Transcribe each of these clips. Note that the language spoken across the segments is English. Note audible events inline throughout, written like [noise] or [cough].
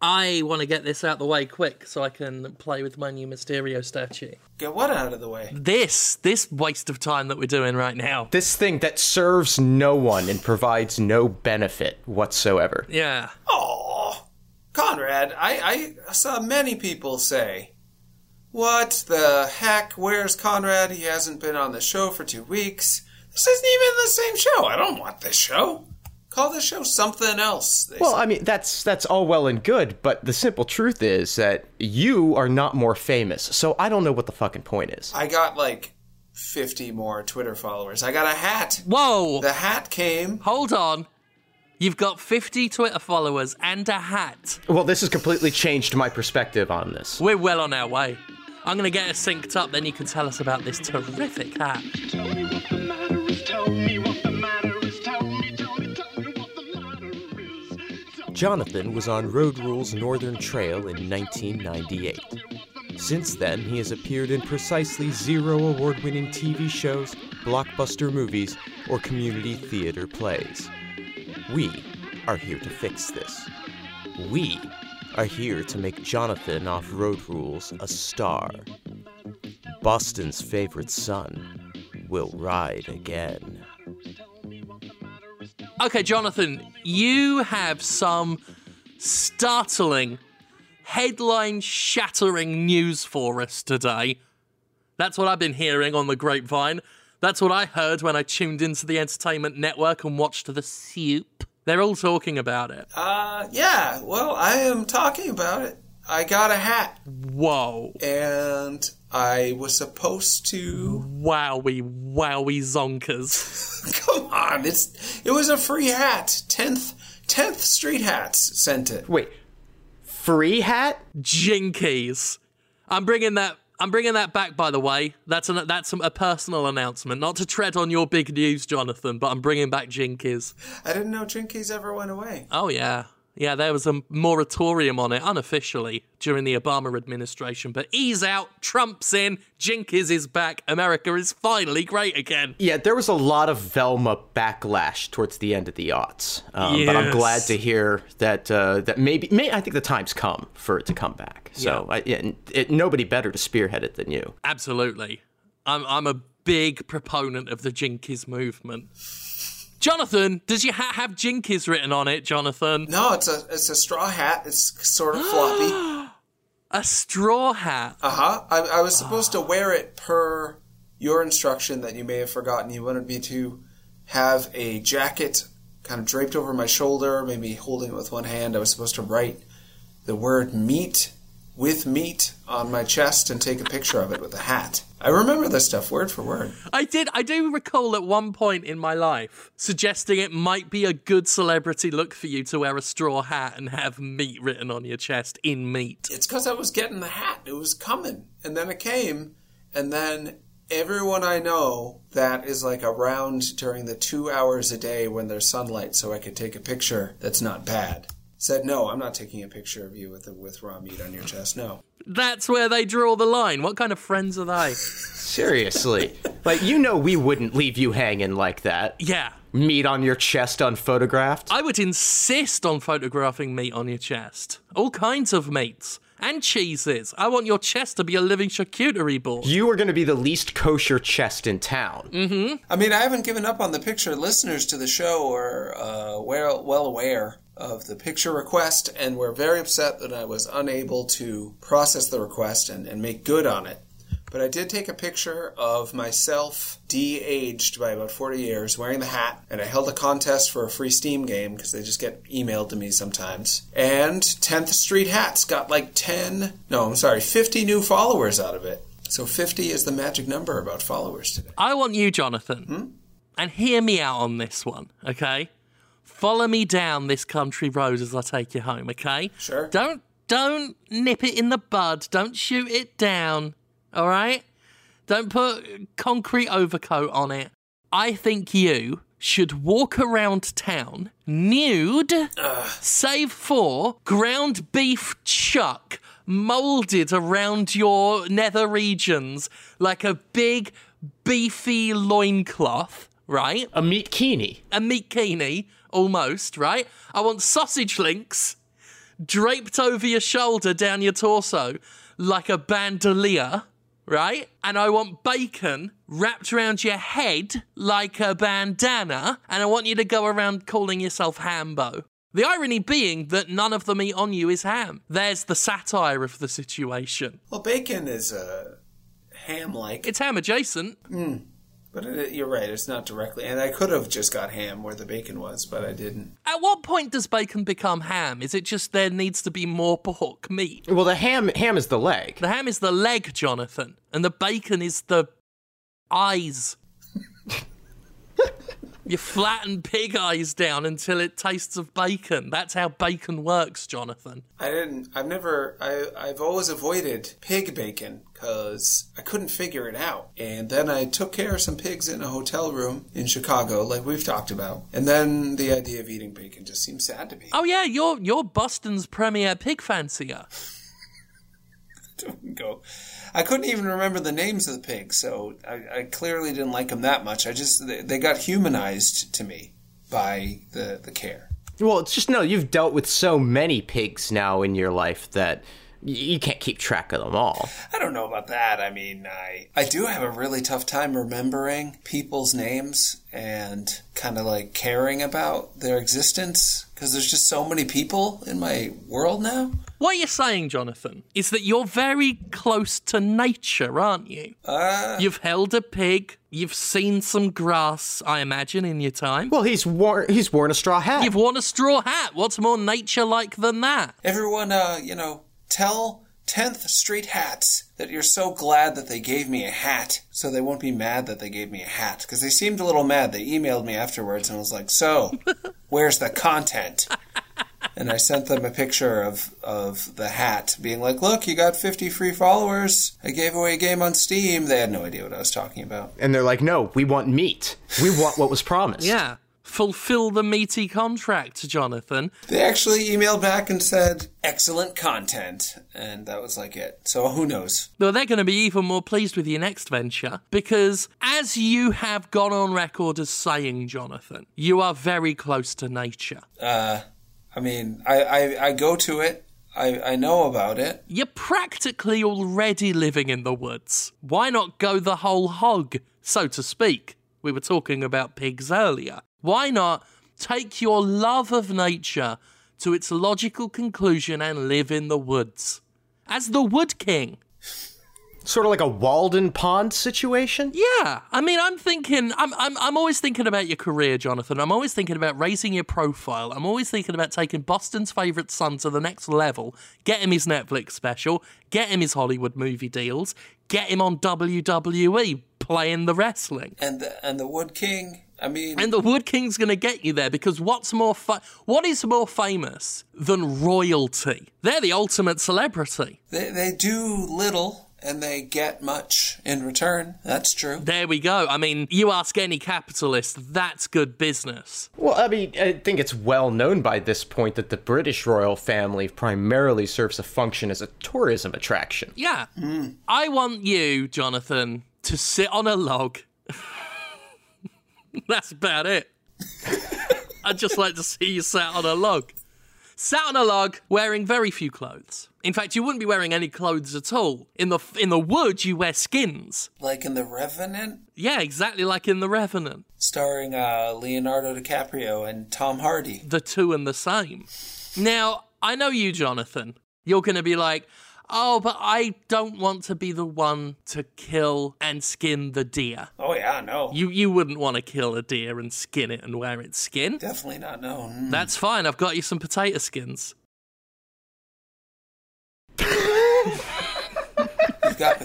I want to get this out of the way quick so I can play with my new Mysterio statue. Get what out of the way? This, this waste of time that we're doing right now. This thing that serves no one and provides no benefit whatsoever. Yeah. Oh, Conrad, I, I saw many people say, What the heck? Where's Conrad? He hasn't been on the show for two weeks. This isn't even the same show. I don't want this show. Call this show something else. they Well, say. I mean, that's that's all well and good, but the simple truth is that you are not more famous. So I don't know what the fucking point is. I got like 50 more Twitter followers. I got a hat. Whoa! The hat came. Hold on. You've got 50 Twitter followers and a hat. Well, this has completely changed my perspective on this. We're well on our way. I'm going to get us synced up, then you can tell us about this terrific hat. Jonathan was on Road Rules Northern Trail in 1998. Since then, he has appeared in precisely zero award winning TV shows, blockbuster movies, or community theater plays. We are here to fix this. We are here to make Jonathan off Road Rules a star. Boston's favorite son will ride again. Okay, Jonathan, you have some startling, headline shattering news for us today. That's what I've been hearing on the grapevine. That's what I heard when I tuned into the Entertainment Network and watched The Soup. They're all talking about it. Uh, yeah, well, I am talking about it. I got a hat, Whoa. and I was supposed to. Wowie, wowie zonkers. [laughs] Come on, it's it was a free hat. Tenth, tenth Street Hats sent it. Wait, free hat? Jinkies. I'm bringing that. I'm bringing that back. By the way, that's an, that's a personal announcement, not to tread on your big news, Jonathan. But I'm bringing back Jinkies. I didn't know Jinkies ever went away. Oh yeah, yeah. There was a moratorium on it unofficially during the Obama administration, but ease out. Trump's in. Jinkies is back. America is finally great again. Yeah, there was a lot of Velma backlash towards the end of the aughts, um, but I'm glad to hear that uh, that maybe, may, I think the time's come for it to come back. So I, yeah, it, nobody better to spearhead it than you. Absolutely. I'm I'm a big proponent of the Jinkies movement. Jonathan, does your hat have Jinkies written on it, Jonathan? No, it's a it's a straw hat. It's sort of floppy. [gasps] A straw hat. Uh huh. I, I was supposed to wear it per your instruction that you may have forgotten. You wanted me to have a jacket kind of draped over my shoulder, maybe holding it with one hand. I was supposed to write the word meat with meat on my chest and take a picture of it with a hat. I remember this stuff word for word. I did. I do recall at one point in my life suggesting it might be a good celebrity look for you to wear a straw hat and have meat written on your chest in meat. It's because I was getting the hat. It was coming. And then it came. And then everyone I know that is like around during the two hours a day when there's sunlight so I could take a picture that's not bad said, No, I'm not taking a picture of you with, with raw meat on your chest. No. That's where they draw the line. What kind of friends are they? [laughs] Seriously, like you know, we wouldn't leave you hanging like that. Yeah. Meat on your chest unphotographed. I would insist on photographing meat on your chest. All kinds of meats. And cheeses. I want your chest to be a living charcuterie board. You are going to be the least kosher chest in town. Mm-hmm. I mean, I haven't given up on the picture. Listeners to the show are uh, well, well aware of the picture request and were very upset that I was unable to process the request and, and make good on it. But I did take a picture of myself de-aged by about 40 years wearing the hat, and I held a contest for a free Steam game because they just get emailed to me sometimes. And 10th Street Hats got like 10, no, I'm sorry, 50 new followers out of it. So 50 is the magic number about followers today. I want you, Jonathan, hmm? and hear me out on this one, okay? Follow me down this country road as I take you home, okay? Sure. Don't don't nip it in the bud. Don't shoot it down. All right? Don't put concrete overcoat on it. I think you should walk around town nude, save for ground beef chuck molded around your nether regions like a big beefy loincloth, right? A meat kini. a meat kini, almost, right? I want sausage links draped over your shoulder down your torso like a bandolier, right? And I want bacon wrapped around your head like a bandana, and I want you to go around calling yourself Hambo. The irony being that none of the meat on you is ham. There's the satire of the situation. Well, bacon is uh, ham-like, It's ham adjacent. But it, you're right. It's not directly. And I could have just got ham where the bacon was, but I didn't. At what point does bacon become ham? Is it just there needs to be more pork meat? Well, the ham ham is the leg. The ham is the leg, Jonathan, and the bacon is the eyes. [laughs] you flatten pig eyes down until it tastes of bacon. That's how bacon works, Jonathan. I didn't. I've never. I. I've always avoided pig bacon because I couldn't figure it out. And then I took care of some pigs in a hotel room in Chicago, like we've talked about. And then the idea of eating bacon just seems sad to me. Oh yeah, you're you're Boston's premier pig fancier. [laughs] Don't Go. I couldn't even remember the names of the pigs, so I, I clearly didn't like them that much. I just they, they got humanized to me by the the care. Well, it's just no. You've dealt with so many pigs now in your life that y- you can't keep track of them all. I don't know about that. I mean, I I do have a really tough time remembering people's names and kind of like caring about their existence because there's just so many people in my world now. What you're saying, Jonathan, is that you're very close to nature, aren't you? Uh, You've held a pig. You've seen some grass, I imagine, in your time. Well, he's worn he's worn a straw hat. You've worn a straw hat. What's more nature like than that? everyone, uh, you know, tell 10th Street Hats that you're so glad that they gave me a hat, so they won't be mad that they gave me a hat. Because they seemed a little mad. They emailed me afterwards and was like, So, [laughs] where's the content? And I sent them a picture of, of the hat, being like, Look, you got 50 free followers. I gave away a game on Steam. They had no idea what I was talking about. and they're like, "No, we want meat. We want what was promised." Yeah. Fulfill the meaty contract, Jonathan. They actually emailed back and said, Excellent content. And that was like it. So who knows? Though they're going to be even more pleased with your next venture because, as you have gone on record as saying, Jonathan, you are very close to nature. Uh, I mean, I, I, I go to it. I, I know about it. You're practically already living in the woods. Why not go the whole hog, so to speak? We were talking about pigs earlier. Why not take your love of nature to its logical conclusion and live in the woods? As the Wood King. Sort of like a Walden Pond situation. Yeah, I mean, I'm thinking, I'm, I'm, I'm always thinking about your career, Jonathan. I'm always thinking about raising your profile. I'm always thinking about taking Boston's favourite son to the next level, get him his Netflix special, get him his Hollywood movie deals, get him on WWE playing the wrestling. And the, and the Wood King, I mean, And the Wood King's going to get you there because what's more fa- what is more famous than royalty? They're the ultimate celebrity. they, they do little and they get much in return. That's true. There we go. I mean, you ask any capitalist, that's good business. Well, I mean, I think it's well known by this point that the British royal family primarily serves a function as a tourism attraction. Yeah. Hmm. I want you, Jonathan, to sit on a log. [laughs] [laughs] That's about it. [laughs] I'd just like to see you sat on a log. Sat on a log, wearing very few clothes. In fact, you wouldn't be wearing any clothes at all. In the in the woods, you wear skins. Like in The Revenant, Yeah, exactly like in The Revenant. starring uh, Leonardo DiCaprio and Tom Hardy. The two and the same. Now, I know you, Jonathan. You're going to be like, oh, but I don't want to be the one to kill and skin the deer. Oh, yeah, no. You you wouldn't want to kill a deer and skin it and wear its skin. Definitely not, no. Mm. That's fine. I've got you some potato skins. [laughs] You've got,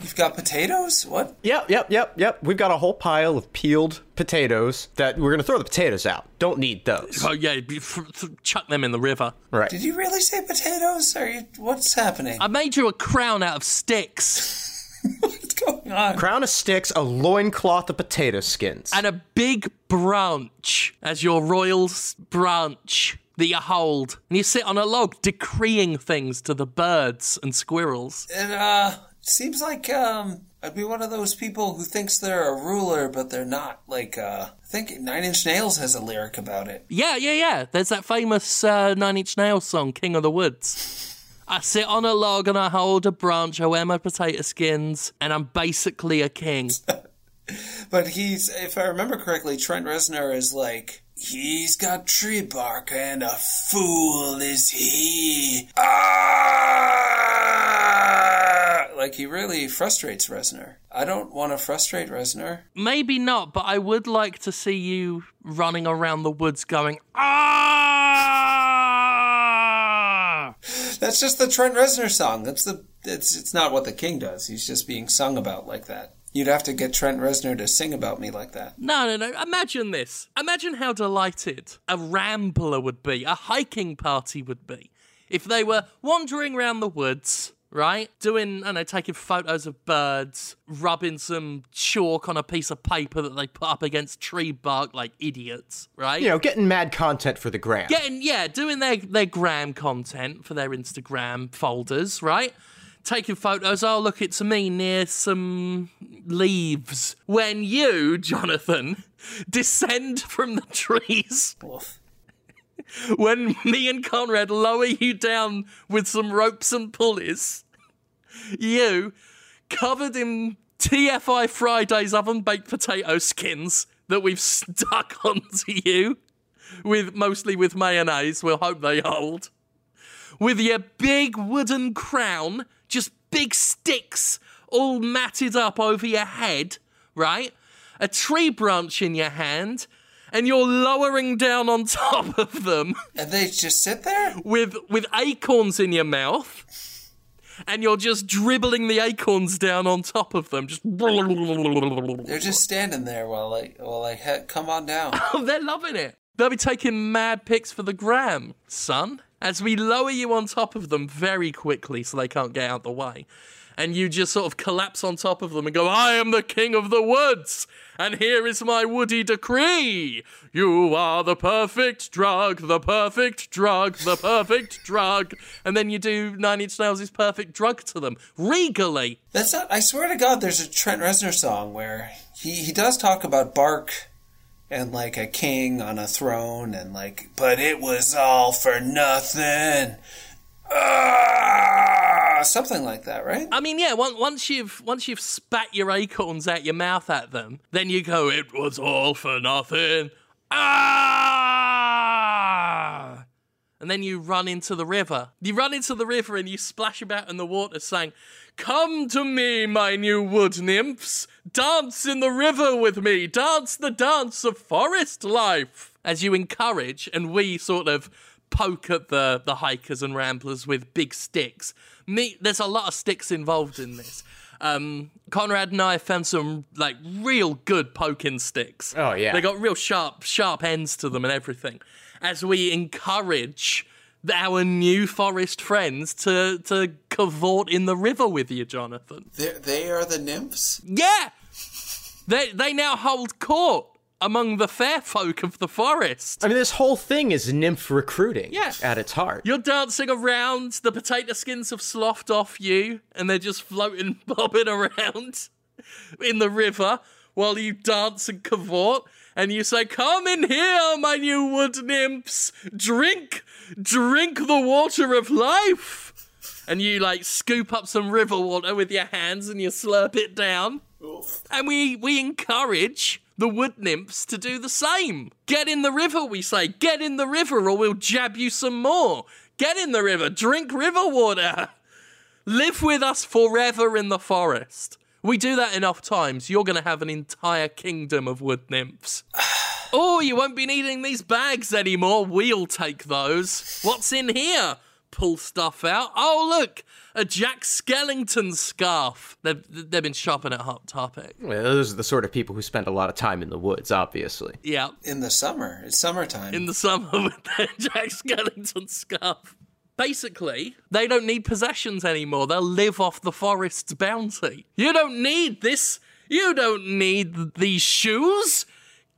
you've got potatoes? What? Yep, yep, yep, yep. We've got a whole pile of peeled potatoes that we're going to throw the potatoes out. Don't need those. Oh yeah, be- f- f- chuck them in the river. Right. Did you really say potatoes? Are you, what's happening? I made you a crown out of sticks [laughs] [laughs] What's going on? Crown of sticks, a loincloth of potato skins. and a big branch as your royal branch that you hold, and you sit on a log decreeing things to the birds and squirrels. It, uh, seems like, um, I'd be one of those people who thinks they're a ruler, but they're not. Like, uh, I think Nine Inch Nails has a lyric about it. Yeah, yeah, yeah. There's that famous uh, Nine Inch Nails song, King of the Woods. I sit on a log and I hold a branch. I wear my potato skins, and I'm basically a king. [laughs] But he's, if I remember correctly, Trent Reznor is like, he's got tree bark and a fool is he. Ah! Like he really frustrates Reznor. I don't want to frustrate Reznor. Maybe not, but I would like to see you running around the woods going, ah! That's just the Trent Reznor song. That's the. It's it's not what the king does. He's just being sung about like that. You'd have to get Trent Reznor to sing about me like that. No, no, no. Imagine this. Imagine how delighted a rambler would be, a hiking party would be, if they were wandering around the woods, right? Doing, I don't know, taking photos of birds, rubbing some chalk on a piece of paper that they put up against tree bark like idiots, right? You know, getting mad content for the gram. Getting, yeah, doing their, their gram content for their Instagram folders, right? Taking photos, oh, look, it's me near some leaves. When you, Jonathan, [laughs] descend from the trees, Oof. when me and Conrad lower you down with some ropes and pulleys, you, covered in TGI Fridays oven baked potato skins that we've stuck [laughs] onto you, with mostly with mayonnaise, we'll hope they hold, with your big wooden crown, just big sticks all matted up over your head, right? A tree branch in your hand, and you're lowering down on [laughs] top of them And they just sit there? with with acorns in your mouth, and you're just dribbling the acorns down on top of them. Just They're just standing there while I while I he- come on down. Oh, [laughs] they're loving it. They'll be taking mad pics for the gram, son. As we lower you on top of them very quickly so they can't get out the way. And you just sort of collapse on top of them and go, I am the king of the woods, and here is my woody decree. You are the perfect drug, the perfect drug, the perfect drug. And then you do Nine Inch Nails' perfect drug to them, regally. That's not. I swear to God, there's a Trent Reznor song where he he does talk about bark and like a king on a throne and like, but it was all for nothing. Ah, something like that, right? I mean, yeah. Once, you've once you've spat your acorns out your mouth at them, then you go, "It was all for nothing." Ah! And then you run into the river. You run into the river and you splash about in the water, saying, "Come to me, my new wood nymphs. Dance in the river with me. Dance the dance of forest life." As you encourage, and we sort of poke at the the hikers and ramblers with big sticks. Me, there's a lot of sticks involved in this. Um, Conrad and I found some like real good poking sticks. Oh, yeah. they got real sharp sharp ends to them and everything. As we encourage our new forest friends to to cavort in the river with you, Jonathan. They're, they are the nymphs. Yeah, they they now hold court among the fair folk of the forest. I mean, this whole thing is nymph recruiting Yeah. at its heart. You're dancing around, the potato skins have sloughed off you, and they're just floating, [laughs] bobbing around in the river while you dance and cavort. And you say, Come in here, my new wood nymphs! Drink, drink the water of life! And you like scoop up some river water with your hands and you slurp it down. And we, we encourage the wood nymphs to do the same. Get in the river, we say. Get in the river, or we'll jab you some more. Get in the river, drink river water. Live with us forever in the forest. We do that enough times, you're going to have an entire kingdom of wood nymphs. [sighs] oh, you won't be needing these bags anymore. We'll take those. What's in here? Pull stuff out. Oh, look, a Jack Skellington scarf. They've, they've been shopping at Hot Topic. Well, those are the sort of people who spend a lot of time in the woods, obviously. Yeah, In the summer. It's summertime. in the summer [laughs] with their Jack Skellington scarf. Basically, they don't need possessions anymore. They'll live off the forest's bounty. You don't need this. You don't need these shoes.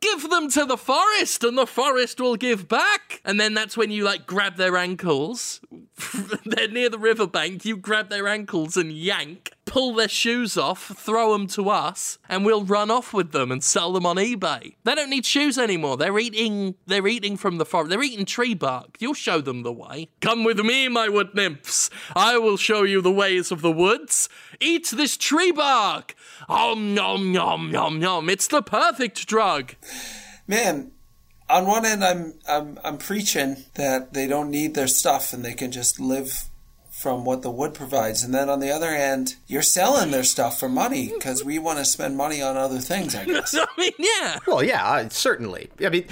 Give them to the forest and the forest will give back. And then that's when you like grab their ankles. [laughs] They're near the riverbank. You grab their ankles and yank. Pull their shoes off, throw them to us, and we'll run off with them and sell them on eBay. They don't need shoes anymore. They're eating they're eating from the forest. They're eating tree bark. You'll show them the way. Come with me, my wood nymphs. I will show you the ways of the woods. Eat this tree bark. Om nom nom nom nom. It's the perfect drug. Man, on one end, I'm I'm I'm preaching that they don't need their stuff and they can just live from what the wood provides, and then on the other hand, you're selling their stuff for money because we want to spend money on other things. I guess. [laughs] I mean, yeah. Well, yeah, uh, certainly. I mean,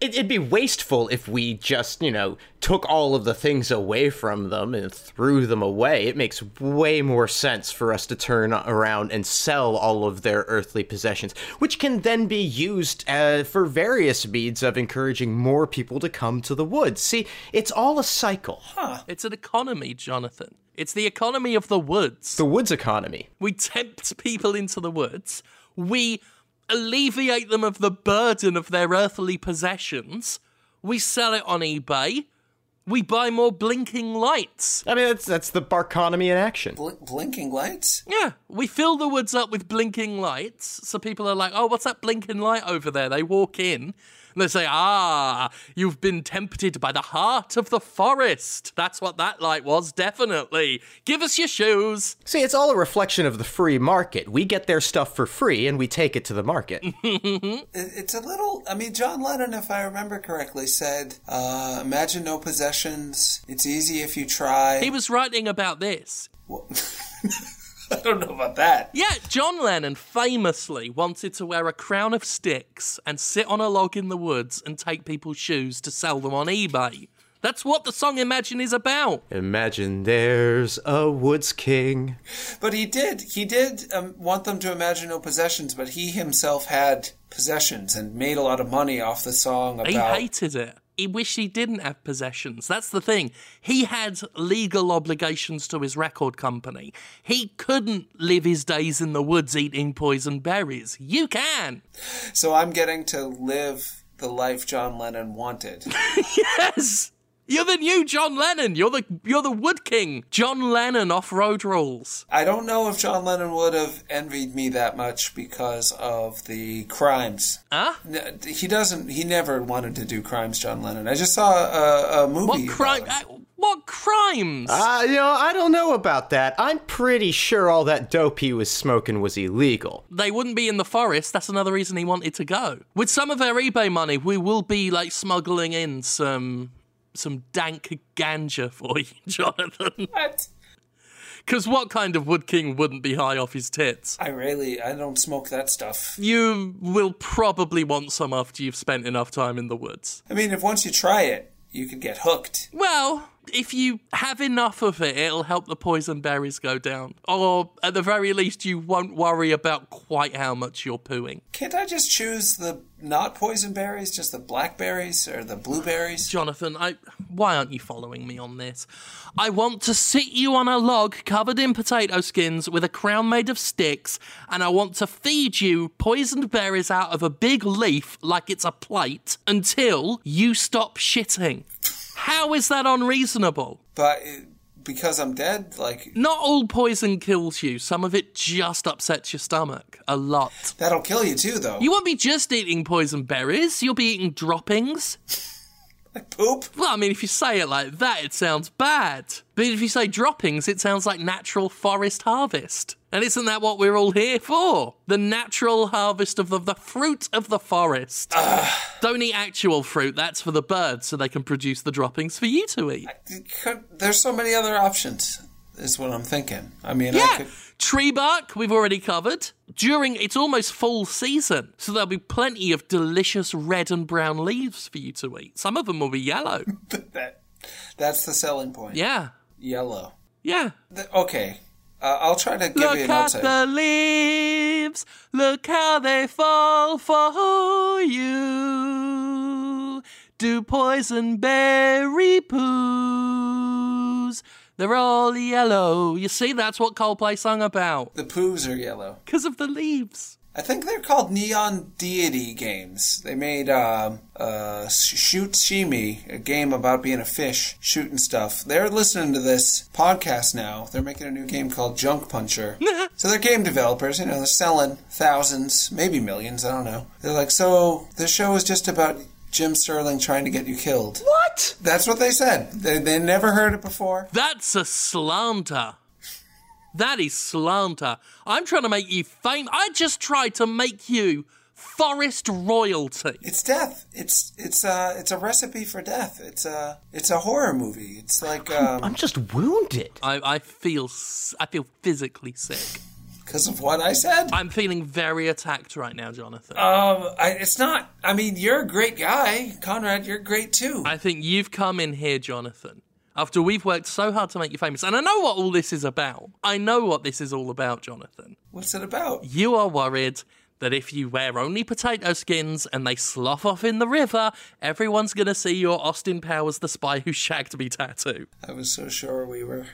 it, it'd be wasteful if we just, you know, took all of the things away from them and threw them away. It makes way more sense for us to turn around and sell all of their earthly possessions, which can then be used uh, for various means of encouraging more people to come to the woods. See, it's all a cycle. It's an economy, Jonathan. It's the economy of the woods. The woods economy. We tempt people into the woods. We alleviate them of the burden of their earthly possessions. We sell it on eBay. We buy more blinking lights. I mean, that's that's the barconomy in action. Bl- blinking lights. Yeah, we fill the woods up with blinking lights. So people are like, oh, what's that blinking light over there? They walk in and they say, ah, you've been tempted by the heart of the forest. That's what that light was, definitely. Give us your shoes. See, it's all a reflection of the free market. We get their stuff for free and we take it to the market. [laughs] It's a little. I mean, John Lennon, if I remember correctly, said, uh, "Imagine no possessions. It's easy if you try." He was writing about this. Well, [laughs] [laughs] I don't know about that. Yeah, John Lennon famously wanted to wear a crown of sticks and sit on a log in the woods and take people's shoes to sell them on eBay. That's what the song Imagine is about. Imagine there's a woods king. But he did. He did um, want them to imagine no possessions, but he himself had possessions and made a lot of money off the song about. He hated it. He wished he didn't have possessions. That's the thing. He had legal obligations to his record company. He couldn't live his days in the woods eating poison berries. You can. So I'm getting to live the life John Lennon wanted. [laughs] Yes. You're the new John Lennon. You're the you're the Wood King. John Lennon off road rules. I don't know if John Lennon would have envied me that much because of the crimes. Huh? N- He doesn't. He never wanted to do crimes, John Lennon. I just saw a, a movie. What about crime? him. uh, What crimes? Uh, you know, I don't know about that. I'm pretty sure all that dope he was smoking was illegal. they wouldn't be in the forest. That's another reason he wanted to go. With some of our eBay money, we will be like smuggling in some some dank ganja for you, [laughs] Jonathan. What? Because what kind of Wood King wouldn't be high off his tits? I really, I don't smoke that stuff. You will probably want some after you've spent enough time in the woods. I mean, if once you try it, you could get hooked. Well, if you have enough of it, it'll help the poison berries go down. Or at the very least, you won't worry about quite how much you're pooing. Can't I just choose the not poison berries, just the blackberries or the blueberries? Jonathan, I why aren't you following me on this? I want to sit you on a log covered in potato skins with a crown made of sticks, and I want to feed you poisoned berries out of a big leaf like it's a plate until you stop shitting. How is that unreasonable? But because I'm dead, like Not all poison kills you. Some of it just upsets your stomach a lot. that'll kill you too, though. You won't be just eating poison berries. You'll be eating droppings. [laughs] like poop. Well, I mean, if you say it like that, it sounds bad. But if you say droppings, it sounds like natural forest harvest. And isn't that what we're all here for? The natural harvest of the, the fruit of the forest. Don't eat actual fruit, that's for the birds so they can produce the droppings for you to eat. Could- There's so many other options. Is what I'm thinking. I mean, I Yeah, could, tree bark, we've already covered. During, it's almost full season, so there'll be plenty of delicious red and brown leaves for you to eat. Some of them will be yellow. [laughs] that, that's the selling point. Yeah, Yellow. yeah. Th- okay, uh, I'll try to give Look you an at the leaves, look how they fall for you. Do poison berry poos. They're all yellow. You see, that's what Coldplay sung about. The poos are yellow. Because of the leaves. I think they're called Neon Deity games. They made uh, uh, Shutshimi, a game about being a fish, shooting stuff. They're listening to this podcast now. They're making a new game called Junk Puncher. [laughs] so they're game developers. You know, they're selling thousands, maybe millions. I don't know. They're like, so this show is just about Jim Sterling trying to get you killed. What? That's what they said. They, they never heard it before. That's a slander. That is slander. I'm trying to make you fame. I just tried to make you forest royalty. It's death. It's it's uh it's a recipe for death. It's a it's a horror movie. It's like um I'm just wounded. I, I feel s- I feel physically sick. because of what I said. I'm feeling very attacked right now, Jonathan. Um, I, it's not. I mean, you're a great guy, Conrad. You're great too. I think you've come in here, Jonathan, after we've worked so hard to make you famous. And I know what all this is about. I know what this is all about, Jonathan. What's it about? You are worried that if you wear only potato skins and they slough off in the river, everyone's going to see your Austin Powers the spy who shagged me tattoo. I was so sure we were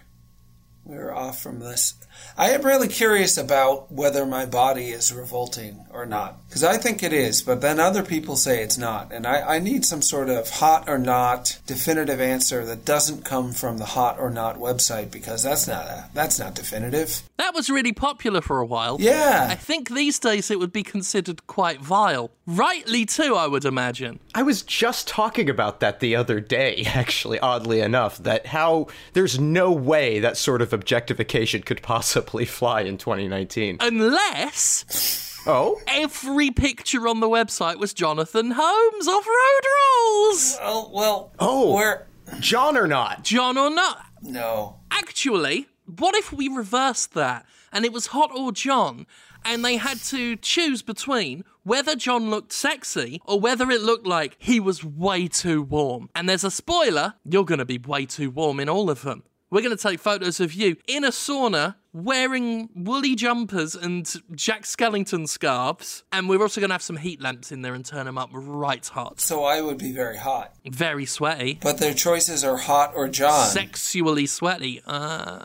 we were off from this. I am really curious about whether my body is revolting or not. Because I think it is, but then other people say it's not. And I, I need some sort of hot or not definitive answer that doesn't come from the hot or not website because that's not a, that's not definitive. That was really popular for a while. Yeah. I think these days it would be considered quite vile. Rightly too, I would imagine. I was just talking about that the other day, [laughs] actually, oddly enough, that how there's no way that sort of objectification could possibly [laughs] fly in 2019. Unless Oh? every picture on the website was Jonathan Holmes off Road Rules. Oh well. Oh. Where? John or not? John or not. No. Actually, what if we reversed that and it was Hot or John and they had to choose between whether John looked sexy or whether it looked like he was way too warm? And there's a spoiler you're going to be way too warm in all of them. We're going to take photos of you in a sauna wearing woolly jumpers and Jack Skellington scarves. And we're also going to have some heat lamps in there and turn them up right hot. So I would be very hot. Very sweaty. But their choices are hot or John. Sexually sweaty. Uh,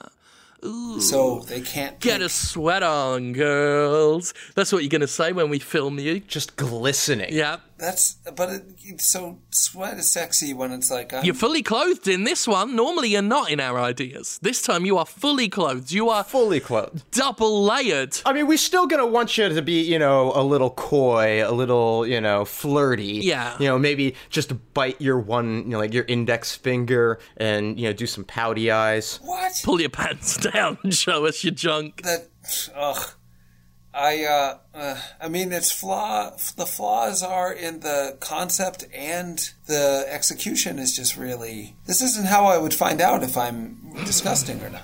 so they can't Get pick. a sweat on, girls. That's what you're going to say when we film you. Just glistening. Yeah. That's but it, so sweat is sexy when it's like I'm, You're fully clothed in this one. Normally, you're not in our ideas. This time, you are fully clothed. You are Fully clothed. double layered. I mean, we're still gonna want you to be, you know, a little coy, a little, you know, flirty. Yeah. You know, maybe just bite your one, you know, like your index finger and, you know, do some pouty eyes. what Pull your pants [laughs] down and show us your junk. that ugh I uh, uh I mean it's flaw the flaws are in the concept and the execution is just really this isn't how I would find out if I'm disgusting or not.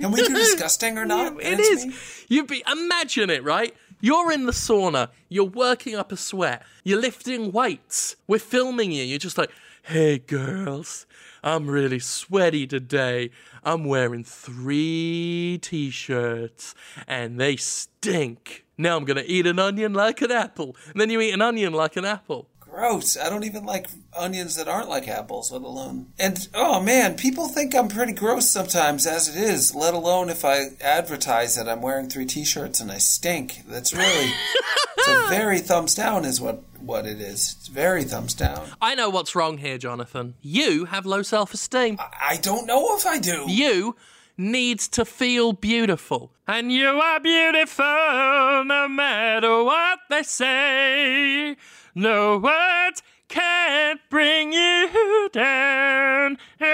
Can we do disgusting or [laughs] not? It Answer is. me? You'd be imagine it, right? You're in the sauna. You're working up a sweat. You're lifting weights. We're filming you. You're just like, hey girls, I'm really sweaty today. I'm wearing three t-shirts and they stink. Now I'm gonna eat an onion like an apple. And then you eat an onion like an apple. Gross. I don't even like onions that aren't like apples, let alone. And oh man, people think I'm pretty gross sometimes as it is, let alone if I advertise that I'm wearing three t shirts and I stink. That's really. [laughs] it's a very thumbs down, is what, what it is. It's very thumbs down. I know what's wrong here, Jonathan. You have low self-esteem. I don't know if I do. You need to feel beautiful. And you are beautiful no matter what they say. No words can't bring you down. It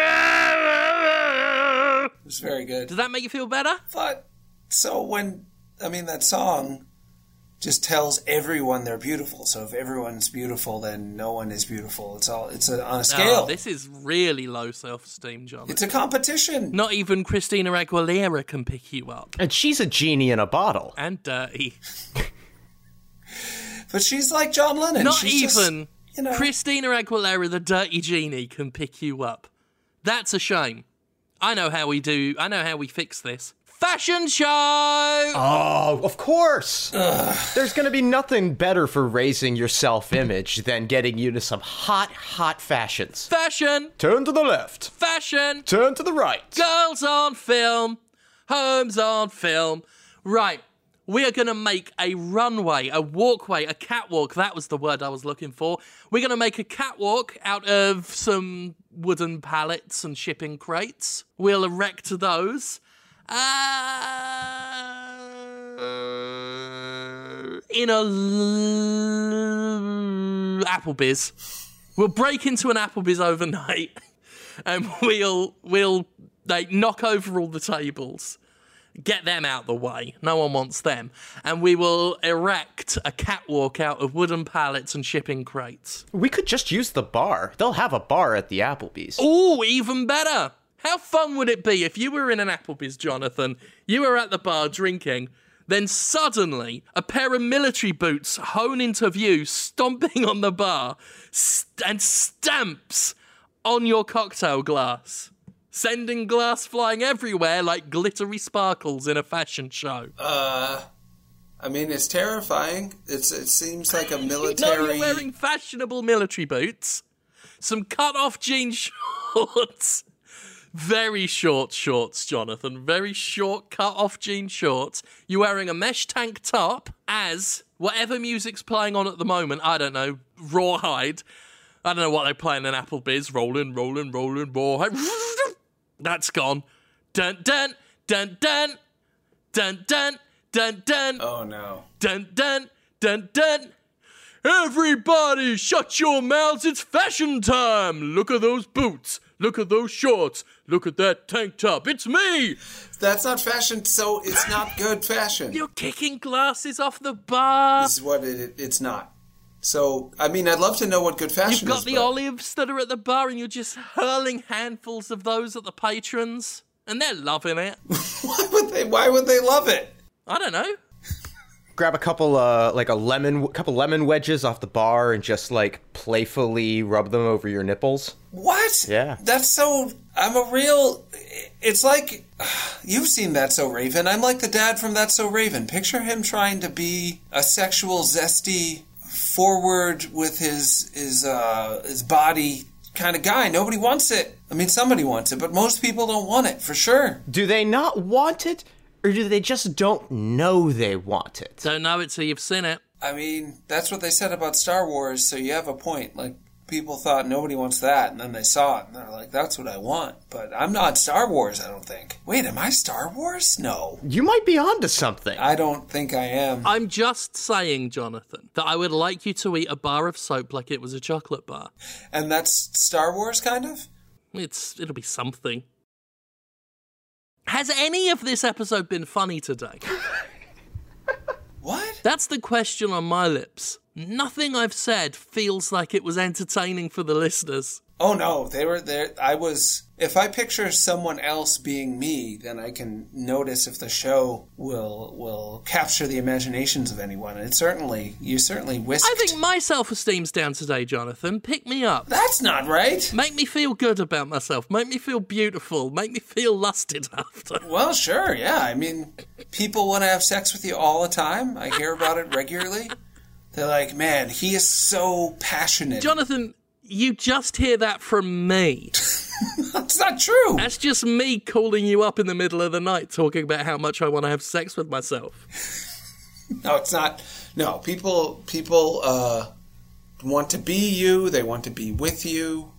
was very good. Does that make you feel better? But so when I mean that song just tells everyone they're beautiful. So if everyone's beautiful, then no one is beautiful. It's all it's a, on a scale. Oh, this is really low self-esteem, John. it's a competition. Not even Christina Aguilera can pick you up. And she's a genie in a bottle. And dirty. [laughs] But she's like John Lennon. Not She's just, even you know. Christina Aguilera, the dirty genie, can pick you up. That's a shame. I know how we do. I know how we fix this. Fashion show. Oh, of course. There's going to be nothing better for raising your self image than getting you to some hot, hot fashions. Fashion. Turn to the left. Fashion. Turn to the right. Girls on film. Holmes on film. Right. we are going to make a runway, a walkway, a catwalk. That was the word I was looking for. We're going to make a catwalk out of some wooden pallets and shipping crates. We'll erect those. Uh, in a l- Applebee's. We'll break into an Applebee's overnight, [laughs] and we'll we'll like knock over all the tables, get them out the way. No one wants them, and we will erect a catwalk out of wooden pallets and shipping crates. We could just use the bar. They'll have a bar at the Applebee's. Ooh, even better. How fun would it be if you were in an Applebee's, Jonathan? You were at the bar drinking, then suddenly a pair of military boots hone into view, stomping on the bar, st- and stamps on your cocktail glass, sending glass flying everywhere like glittery sparkles in a fashion show. Uh. I mean, it's terrifying. It's it seems like a military. [laughs] No, you're wearing fashionable military boots, some cut off jean [laughs] shorts, very short shorts, Jonathan, very short cut off jean shorts. You're wearing a mesh tank top as whatever music's playing on at the moment, I don't know, Rawhide. I don't know what they're playing in Applebee's. Rolling, rolling, rolling, Rawhide. [laughs] That's gone. Dun dun dun dun dun dun dun dun oh no. dun dun dun dun. Everybody, shut your mouths! It's fashion time. Look at those boots. Look at those shorts. Look at that tank top. It's me. That's not fashion, so it's not good fashion. You're kicking glasses off the bar. This is what it, it, it's not. So, I mean, I'd love to know what good fashion You've got is. the but- olives that are at the bar, and you're just hurling handfuls of those at the patrons, and they're loving it. [laughs] Why would they? Why would they love it? I don't know. [laughs] Grab a couple, uh, like a lemon, couple lemon wedges off the bar, and just like playfully rub them over your nipples. What? Yeah. That's so. I'm a real. It's like you've seen That's So Raven. I'm like the dad from That's So Raven. Picture him trying to be a sexual, zesty, forward with his his uh, his body kind of guy. Nobody wants it. I mean, somebody wants it, but most people don't want it for sure. Do they not want it, or do they just don't know they want it? Don't know it till you've seen it. I mean, that's what they said about Star Wars. So you have a point. Like people thought nobody wants that, and then they saw it, and they're like, "That's what I want." But I'm not Star Wars. I don't think. Wait, am I Star Wars? No. You might be onto something. I don't think I am. I'm just saying, Jonathan, that I would like you to eat a bar of soap like it was a chocolate bar. And that's Star Wars, kind of? It's it'll be something. Has any of this episode been funny today? [laughs] What? That's the question on my lips. Nothing I've said feels like it was entertaining for the listeners. Oh no, they were there. I was. If I picture someone else being me, then I can notice if the show will will capture the imaginations of anyone. And it certainly, you certainly whisked. I think my self-esteem's down today, Jonathan. Pick me up. that's not right. Make me feel good about myself. Make me feel beautiful. Make me feel lusted after. [laughs] Well, sure, yeah. I mean, people want to have sex with you all the time. I hear about it regularly. They're like, man, he is so passionate. Jonathan, you just hear that from me. [laughs] That's not true. That's just me calling you up in the middle of the night talking about how much I want to have sex with myself. [laughs] No, it's not. No, people people uh, want to be you. They want to be with you.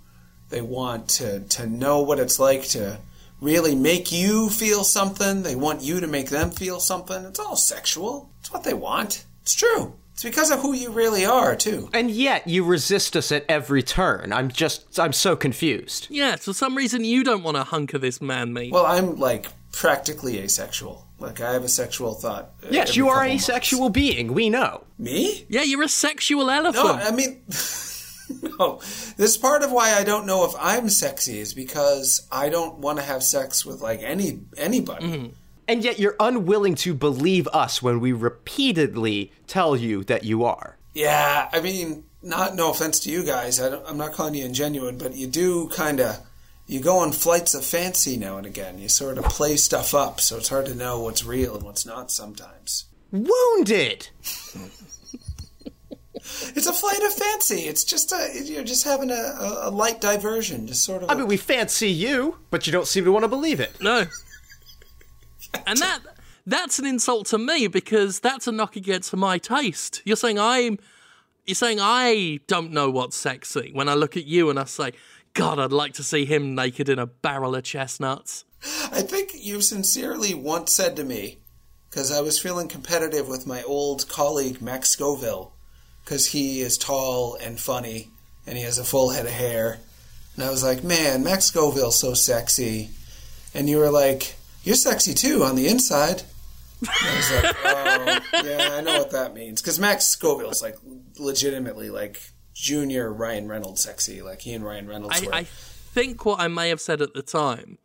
They want to to know what it's like to really make you feel something. They want you to make them feel something. It's all sexual. It's what they want. It's true. It's because of who you really are, too. and yet you resist us at every turn. I'm just, I'm so confused. Yeah, for some reason you don't want to hunker this man meat. Well, I'm like practically asexual. Like I have a sexual thought. uh, Yes, every you are couple a months. sexual being. We know. Me? yeah, you're a sexual elephant. No, I mean, [laughs] no. This part of why I don't know if I'm sexy is because I don't want to have sex with like any anybody. And yet you're unwilling to believe us when we repeatedly tell you that you are. Yeah, I mean, not no offense to you guys. I don't, I'm not calling you ingenuine, but you do kind of you go on flights of fancy now and again. You sort of play stuff up, so it's hard to know what's real and what's not sometimes. Wounded! [laughs] It's a flight of fancy. It's just a you're just having a, a, a light diversion, just sort of. I a- mean, we fancy you, but you don't seem to want to believe it. No. And that that's an insult to me because that's a knock against my taste. You're saying I'm you're saying I don't know what's sexy when I look at you and I say, God, I'd like to see him naked in a barrel of chestnuts. I think you sincerely once said to me, because I was feeling competitive with my old colleague Max Scoville, because he is tall and funny and he has a full head of hair. And I was like, man, Max Scoville's so sexy. And you were like, you're sexy too on the inside. And I was like, [laughs] oh, yeah, I know what that means. Because Max Scoville's like legitimately like junior Ryan Reynolds sexy. Like he and Ryan Reynolds I, were. I think what I may have said at the time,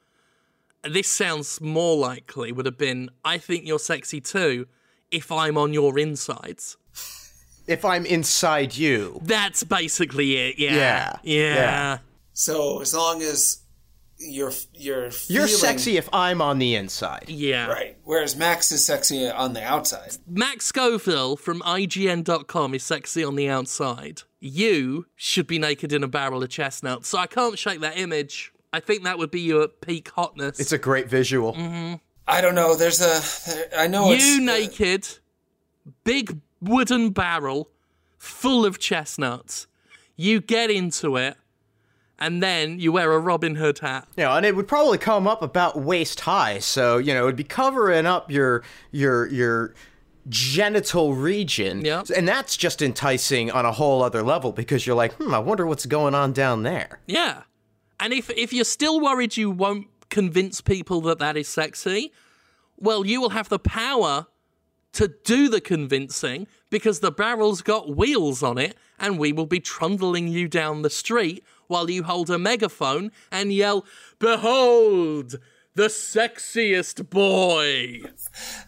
this sounds more likely, would have been, I think you're sexy too if I'm on your insides. If I'm inside you, That's basically it, yeah. Yeah, Yeah. yeah. so as long as you're you're you're feeling- sexy if I'm on the inside. Yeah. Right. Whereas Max is sexy on the outside. Max Scoville from IGN.com is sexy on the outside. You should be naked in a barrel of chestnuts. So I can't shake that image. I think that would be your peak hotness. It's a great visual. I don't know. There's a. I there- I know it's you uh, naked, big wooden barrel full of chestnuts. You get into it, and then you wear a Robin Hood hat. Know, and it would probably come up about waist high, so you know, it would be covering up your your your genital region. Yep. And that's just enticing on a whole other level because you're like, hmm, I wonder what's going on down there. Yeah. And if if you're still worried you won't convince people that that is sexy, well, you will have the power to do the convincing because the barrel's got wheels on it and we will be trundling you down the street while you hold a megaphone and yell, "Behold, the sexiest boy."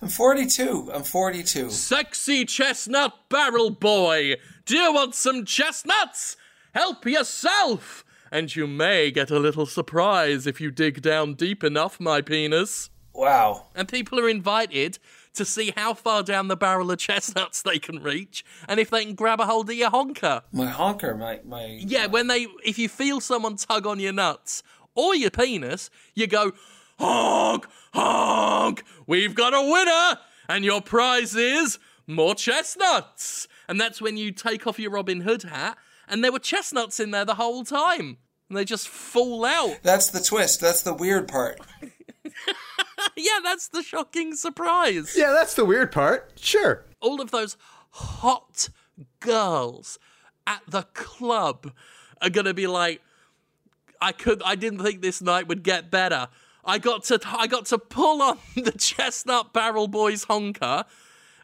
I'm 42. I'm 42. Sexy chestnut barrel boy. Do you want some chestnuts? Help yourself. And you may get a little surprise if you dig down deep enough, my penis. Wow. And people are invited to see how far down the barrel of chestnuts [laughs] they can reach and if they can grab a hold of your honker. My honker. My my. Yeah, when they if you feel someone tug on your nuts or your penis, you go honk honk. We've got a winner, and your prize is more chestnuts. And that's when you take off your Robin Hood hat, and there were chestnuts in there the whole time, and they just fall out. That's the twist. That's the weird part. [laughs] yeah, that's the shocking surprise. Yeah, that's the weird part. Sure. all of those hot girls at the club are going to be like I could I didn't think this night would get better. I got to I got to pull on [laughs] the chestnut barrel boy's honker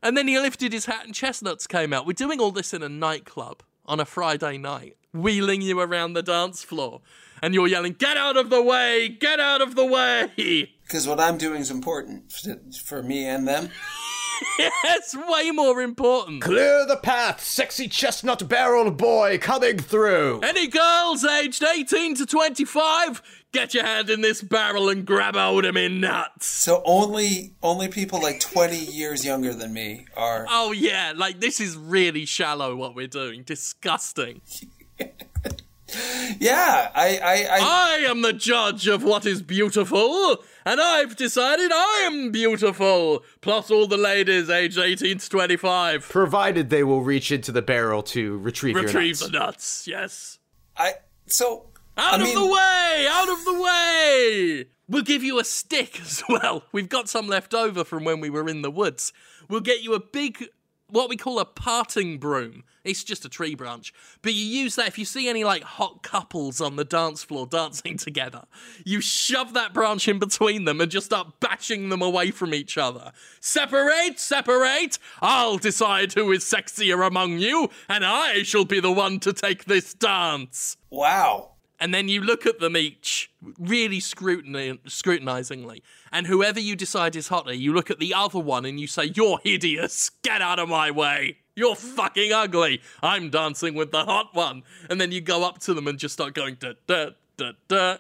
and then he lifted his hat and chestnuts came out. We're doing all this in a nightclub on a Friday night, wheeling you around the dance floor and you're yelling get out of the way, get out of the way. [laughs] Because what I'm doing is important for, for me and them. It's way more important. Clear the path, sexy chestnut barrel boy coming through. Any girls aged 18 to 25, get your hand in this barrel and grab hold of me nuts. So only only people like 20 years younger than me are. [laughs] Oh, yeah, like this is really shallow what we're doing. Disgusting. [laughs] Yeah, I I, I I am the judge of what is beautiful, and I've decided I am beautiful. Plus, all the ladies aged 18 to 25. Provided they will reach into the barrel to retrieve, your Retrieve nuts. the nuts, yes. I so Out I of mean, the way! Out of the way! We'll give you a stick as [laughs] well. We've got some left over from when we were in the woods. We'll get you a big, what we call a parting broom. It's just a tree branch. But you use that if you see any like hot couples on the dance floor dancing [laughs] together. You shove that branch in between them and just start bashing them away from each other. Separate, separate! I'll decide who is sexier among you, and I shall be the one to take this dance Wow. And then you look at them each really scrutinizingly and whoever you decide is hotter you look at the other one and you say you're hideous. Get out of my way. You're fucking ugly. I'm dancing with the hot one. And then you go up to them and just start going da da da da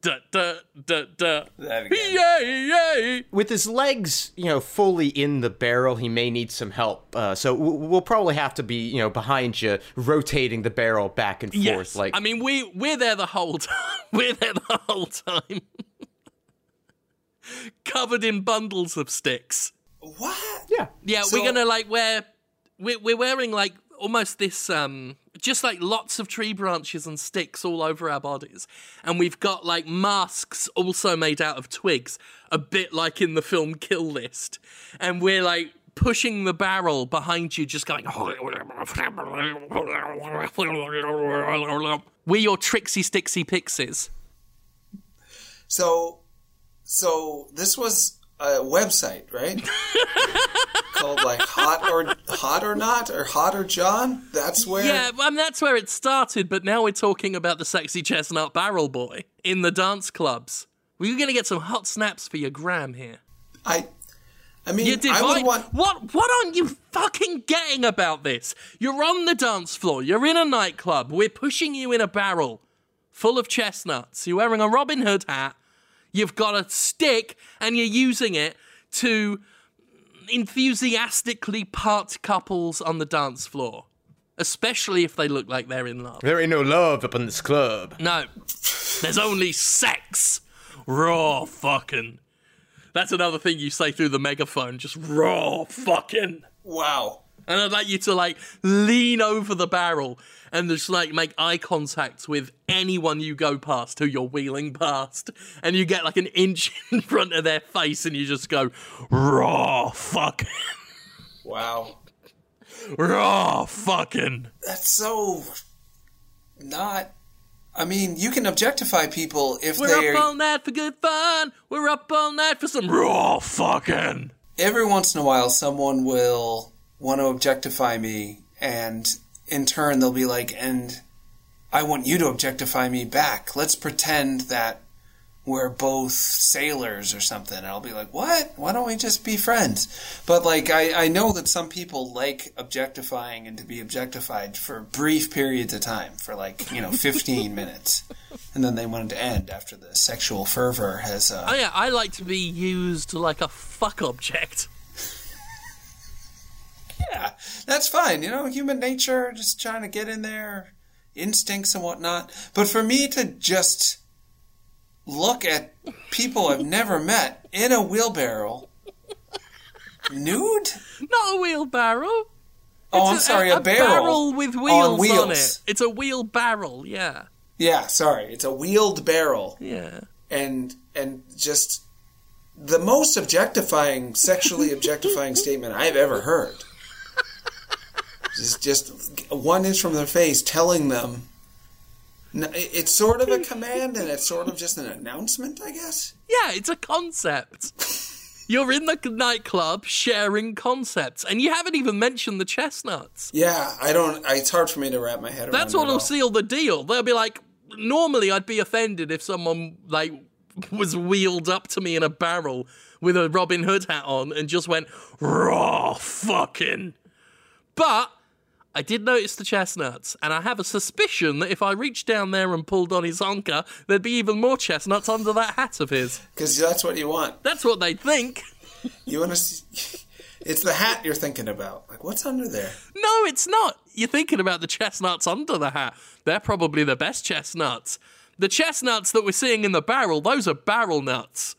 da da da da That again. yay yay With his legs, you know, fully in the barrel, he may need some help. Uh, so w- we'll probably have to be, you know, behind you, rotating the barrel back and forth. yes Like, i mean we we're there the whole [laughs] time we're there the whole time [laughs] covered in bundles of sticks. What? Yeah. Yeah, So- we're gonna like wear. We're, we're wearing like almost this um just like lots of tree branches and sticks all over our bodies. And we've got like masks also made out of twigs a bit like in the film kill list. And we're like pushing the barrel behind you just going [laughs] we're your tricksy sticksy pixies. So, so this was a website, right? [laughs] Called like hot or hot or not or hot or John. That's where. yeah that's where it started but now we're talking about the sexy chestnut barrel boy in the dance clubs we're gonna get some hot snaps for your gram here I. I mean, You I would want. What? What aren't you fucking getting about this? You're on the dance floor. You're in a nightclub. We're pushing you in a barrel full of chestnuts. You're wearing a Robin Hood hat. You've got a stick, and you're using it to enthusiastically part couples on the dance floor, especially if they look like they're in love. There ain't no love up in this club. No, there's only sex. Raw fucking. That's another thing you say through the megaphone. Just raw fucking. Wow. And I'd like you to like lean over the barrel and just like make eye contact with anyone you go past who you're wheeling past. And you get like an inch [laughs] in front of their face and you just go, raw fucking. Wow. Raw fucking. That's so not. I mean, you can objectify people if they. We're they up are. all night for good fun. We're up all night for some raw fucking. every once in a while someone will want to objectify me and in turn they'll be like and i want you to objectify me back. Let's pretend that we're both sailors or something. And i'll be like what? Why don't we just be friends? But like i, I know that some people like objectifying and to be objectified for brief periods of time for like you know 15 [laughs] minutes. And then they want it to end after the sexual fervor has uh, Oh yeah, I like to be used like a fuck object. Yeah, that's fine. You know, human nature, just trying to get in there, instincts and whatnot. But for me to just look at people I've never met in a wheelbarrow, nude? Not a wheelbarrow. Oh, I'm It's sorry, a, barrel barrel, with wheels on on, it. It's a wheel barrel, yeah. Yeah, sorry, it's a wheeled barrel, Yeah. and and just the most objectifying, sexually objectifying [laughs] statement I've ever heard. Just, just one inch from their face, telling them. It's sort of a command, and it's sort of just an announcement, I guess. Yeah, it's a concept. You're in the nightclub sharing concepts, and you haven't even mentioned the chestnuts. Yeah, I don't. It's hard for me to wrap my head around. That's what'll seal the deal. They'll be like, normally I'd be offended if someone like was wheeled up to me in a barrel with a Robin Hood hat on and just went raw fucking. But I did notice the chestnuts, and I have a suspicion that if I reached down there and pulled on his honker, there'd be even more chestnuts under that hat of his. because that's what you want. That's what they think. [laughs] You want to. See, it's the hat you're thinking about. Like, what's under there? No, it's not. You're thinking about the chestnuts under the hat. They're probably the best chestnuts. The chestnuts that we're seeing in the barrel, those are barrel nuts.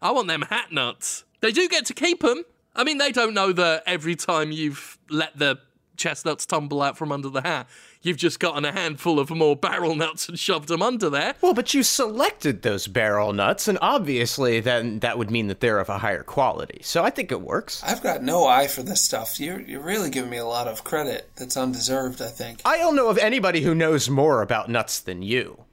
I want them hat nuts. They do get to keep them. I mean, they don't know that every time you've let the chestnuts tumble out from under the hat, you've just gotten a handful of more barrel nuts and shoved them under there. Well, but you selected those barrel nuts, and obviously then that would mean that they're of a higher quality. So I think it works. I've got no eye for this stuff. You're you're really giving me a lot of credit that's undeserved. I think. I don't know of anybody who knows more about nuts than you.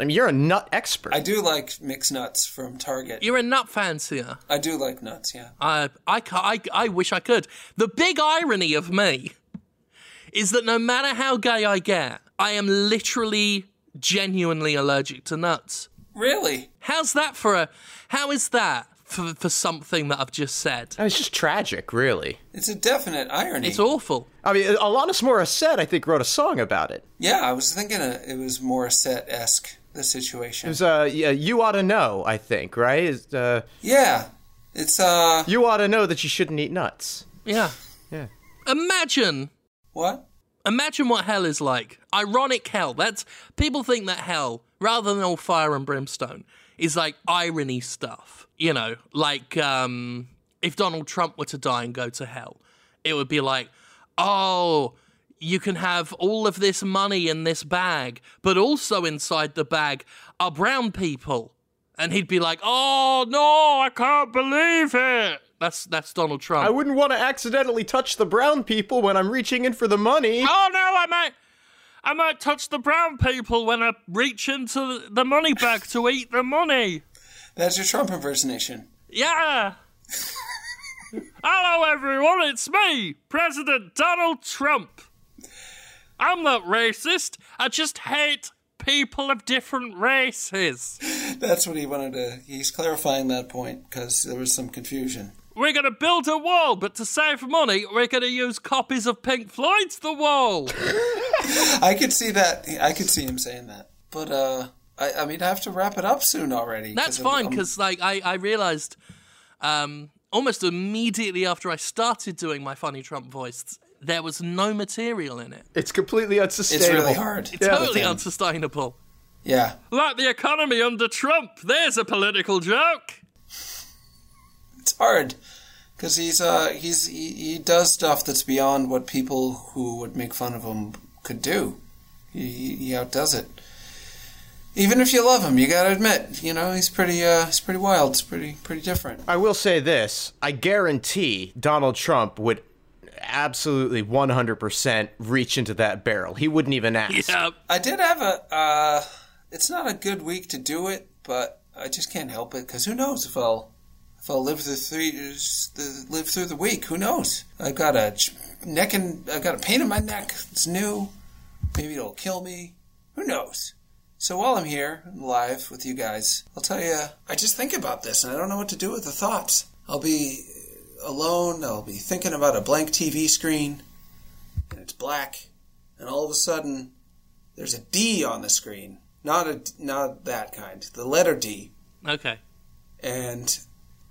I mean, you're a nut expert. I do like mixed nuts from Target. You're a nut fancier. I do like nuts. Yeah. I, I, I, I wish I could. The big irony of me is that no matter how gay I get, I am literally genuinely allergic to nuts. Really? How's that for a? How is that for, for something that I've just said? I mean, it's just tragic, really. It's a definite irony. It's awful. I mean, Alanis Morissette, I think, wrote a song about it. yeah, I was thinking uh it was Morissette esque the situation. It situation. was, uh, yeah, you ought to know, I think, right? It's, Uh, yeah, it's uh you ought to know that you shouldn't eat nuts. Yeah. Yeah. Imagine what? Imagine what hell is like. Ironic hell. That's people think that hell, rather than all fire and brimstone, is like irony stuff. You know, like um, if Donald Trump were to die and go to hell, it would be like, oh, you can have all of this money in this bag, but also inside the bag are brown people. And he'd be like, oh no, I can't believe it. That's that's Donald Trump. I wouldn't want to accidentally touch the brown people when I'm reaching in for the money. oh no, I might I might touch the brown people when I reach into the money bag to eat the money. That's your Trump impersonation. Yeah. [laughs] Hello, everyone. It's me, President Donald Trump. I'm not racist. I just hate people of different races. That's what he wanted to. He's clarifying that point because there was some confusion. We're going to build a wall, but to save money, we're going to use copies of Pink Floyd's The Wall. [laughs] I could see that. I could see him saying that. But uh, I, I mean, I have to wrap it up soon already. That's 'cause I'm- fine because, like, I, I realized um, almost immediately after I started doing my funny Trump voice, there was no material in it. It's completely unsustainable. it's really hard. Totally With him. unsustainable. Yeah. Like the economy under Trump. There's a political joke. It's hard because he's uh he's he, he does stuff that's beyond what people who would make fun of him could do. He he, he outdoes it. Even if you love him, you gotta admit, you know, he's pretty uh he's pretty wild. It's pretty pretty different. I will say this I guarantee Donald Trump would absolutely 100% reach into that barrel. He wouldn't even ask. Yeah. I did have a uh it's not a good week to do it, but I just can't help it because who knows if I'll if I'll live through three the, live through the week. Who knows? I've got a neck and I've got a pain in my neck. It's new. Maybe it'll kill me. Who knows? So while I'm here live with you guys, I'll tell you. I just think about this and I don't know what to do with the thoughts. I'll be uh, alone. I'll be thinking about a blank TV screen, and it's black. And all of a sudden, there's a D on the screen. Not a not that kind. The letter D, Okay. and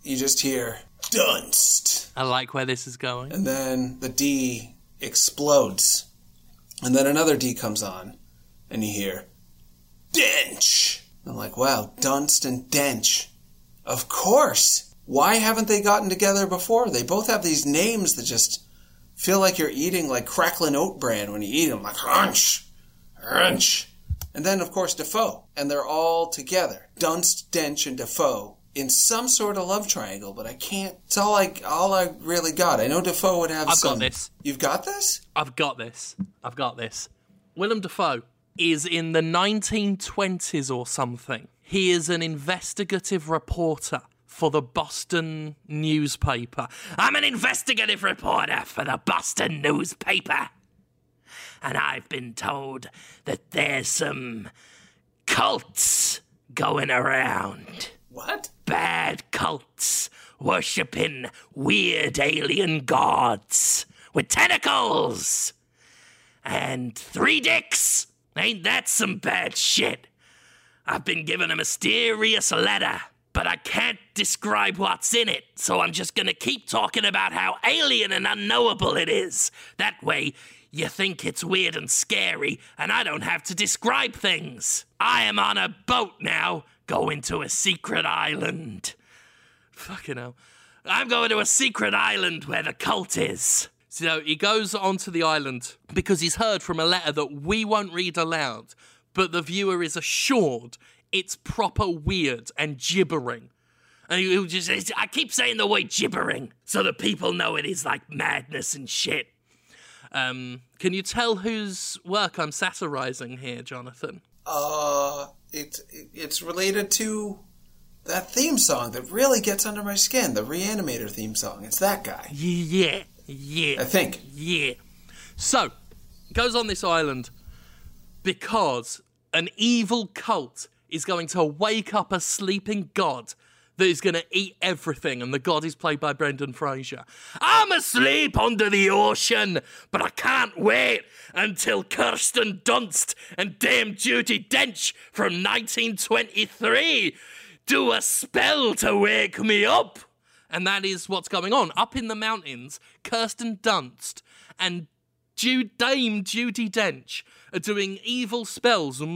you just hear Dunst, I like where this is going. and then the D explodes, and then another D comes on, and you hear Dench. I'm like, wow, Dunst and Dench. Of course. Why haven't they gotten together before? They both have these names that just feel like you're eating like crackling oat bran when you eat them, like crunch, crunch. And then, of course, Dafoe. And they're all together. Dunst, Dench, and Dafoe in some sort of love triangle, but I can't. It's all I, all I really got. I know Dafoe would have I've some. got this. You've got this? I've got this. I've got this. Willem Dafoe is in the 1920s or something. He is an investigative reporter for the Boston newspaper. I'm an investigative reporter for the Boston newspaper. And I've been told that there's some cults going around What? bad cults worshipping weird alien gods with tentacles and three dicks. Ain't that some bad shit? I've been given a mysterious letter, but I can't describe what's in it, so I'm just gonna keep talking about how alien and unknowable it is. That way, you think it's weird and scary, and I don't have to describe things. I am on a boat now, going to a secret island. Fucking hell. I'm going to a secret island where the cult is. So he goes onto the island because he's heard from a letter that we won't read aloud, but the viewer is assured it's proper weird and gibbering. And he just, I keep saying the word gibbering so that people know it is like madness and shit. Um, can you tell whose work I'm satirizing here, Jonathan? Uh, it, it it's related to that theme song that really gets under my skin. The Reanimator theme song. It's that guy. Yeah, yeah. I think. Yeah. So, goes on this island because an evil cult is going to wake up a sleeping god that is going to eat everything, and the god is played by Brendan Fraser. I'm asleep under the ocean, but I can't wait until Kirsten Dunst and Dame Judi Dench from 1923 do a spell to wake me up. And that is what's going on. Up in the mountains, Kirsten Dunst and Jude, Dame Judi Dench are doing evil spells. La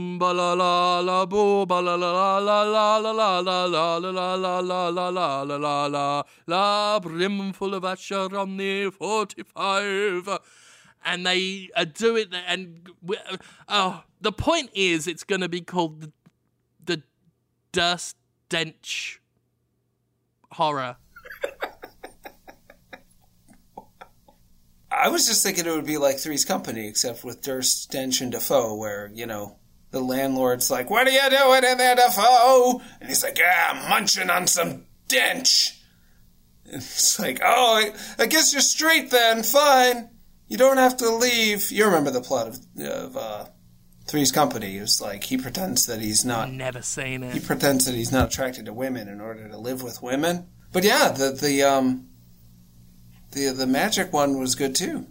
brim full of Asha on the 45 and they do it. And oh, the point is, it's going to be called the, the Dunst Dench Horror. I was just thinking it would be like Three's Company, except with Dunst, Dench, and Dafoe, where, you know, the landlord's like, What are you doing in there, Dafoe? And he's like, Yeah, I'm munching on some Dench. And it's like, Oh, I, I guess you're straight then. Fine. You don't have to leave. You remember the plot of, of uh, Three's Company. It was like he pretends that he's not Never seen it. he pretends that he's not attracted to women in order to live with women. But yeah, the the um the the magic one was good too.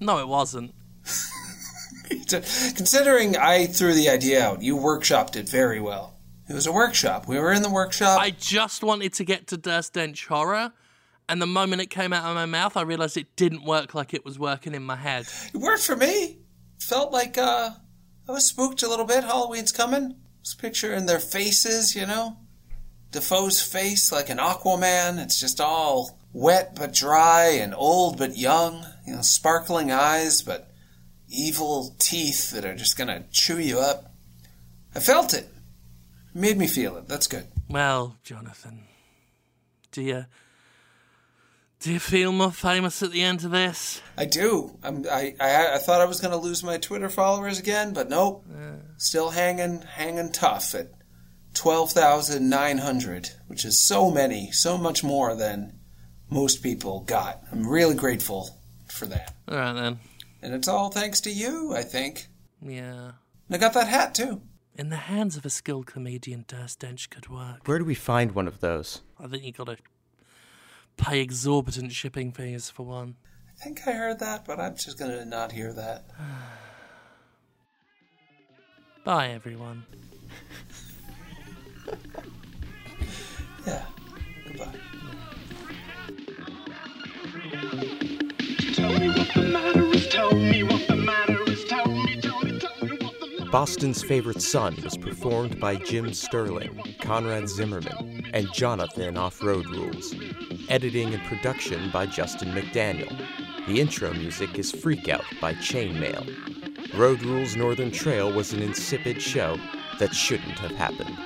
No, it wasn't. [laughs] Considering I threw the idea out, you workshopped it very well. It was a workshop. We were in the workshop. I just wanted to get to Dunst Dench horror, and the moment it came out of my mouth, I realised it didn't work like it was working in my head. it worked for me. Felt like uh I was spooked a little bit. Halloween's coming. Just picturing their faces, you know. Dafoe's face like an Aquaman. It's just all wet but dry and old but young. You know, sparkling eyes but evil teeth that are just gonna chew you up. I felt it. It made me feel it. That's good. Well, Jonathan, do you do you feel more famous at the end of this? I do. I'm, I, I I thought I was going to lose my Twitter followers again, but nope. Still hanging hanging tough at twelve thousand nine hundred, which is so many, so much more than most people got. I'm really grateful for that, All right then. and it's all thanks to you. I think. Yeah. And I got that hat too. In the hands of a skilled comedian, Dunst Dench could work. Where do we find one of those? I think you got to pay exorbitant shipping fees for one. I think I heard that, but I'm just going to not hear that. [sighs] Bye, everyone. [laughs] Yeah. Goodbye. Boston's Favorite Son was performed by Jim Sterling, Conrad Zimmerman, and Jonathan Off Road Rules. Editing and production by Justin McDaniel. The intro music is Freak Out by Chainmail. Road Rules Northern Trail was an insipid show that shouldn't have happened.